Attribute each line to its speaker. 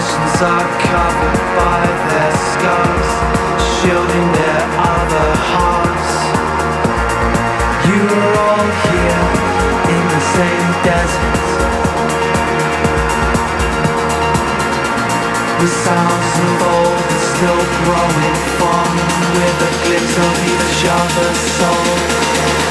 Speaker 1: passions are covered by their scars, shielding their other hearts. You are all here in the same desert. With sounds of old and still growing from with a glimpse of each other's soul.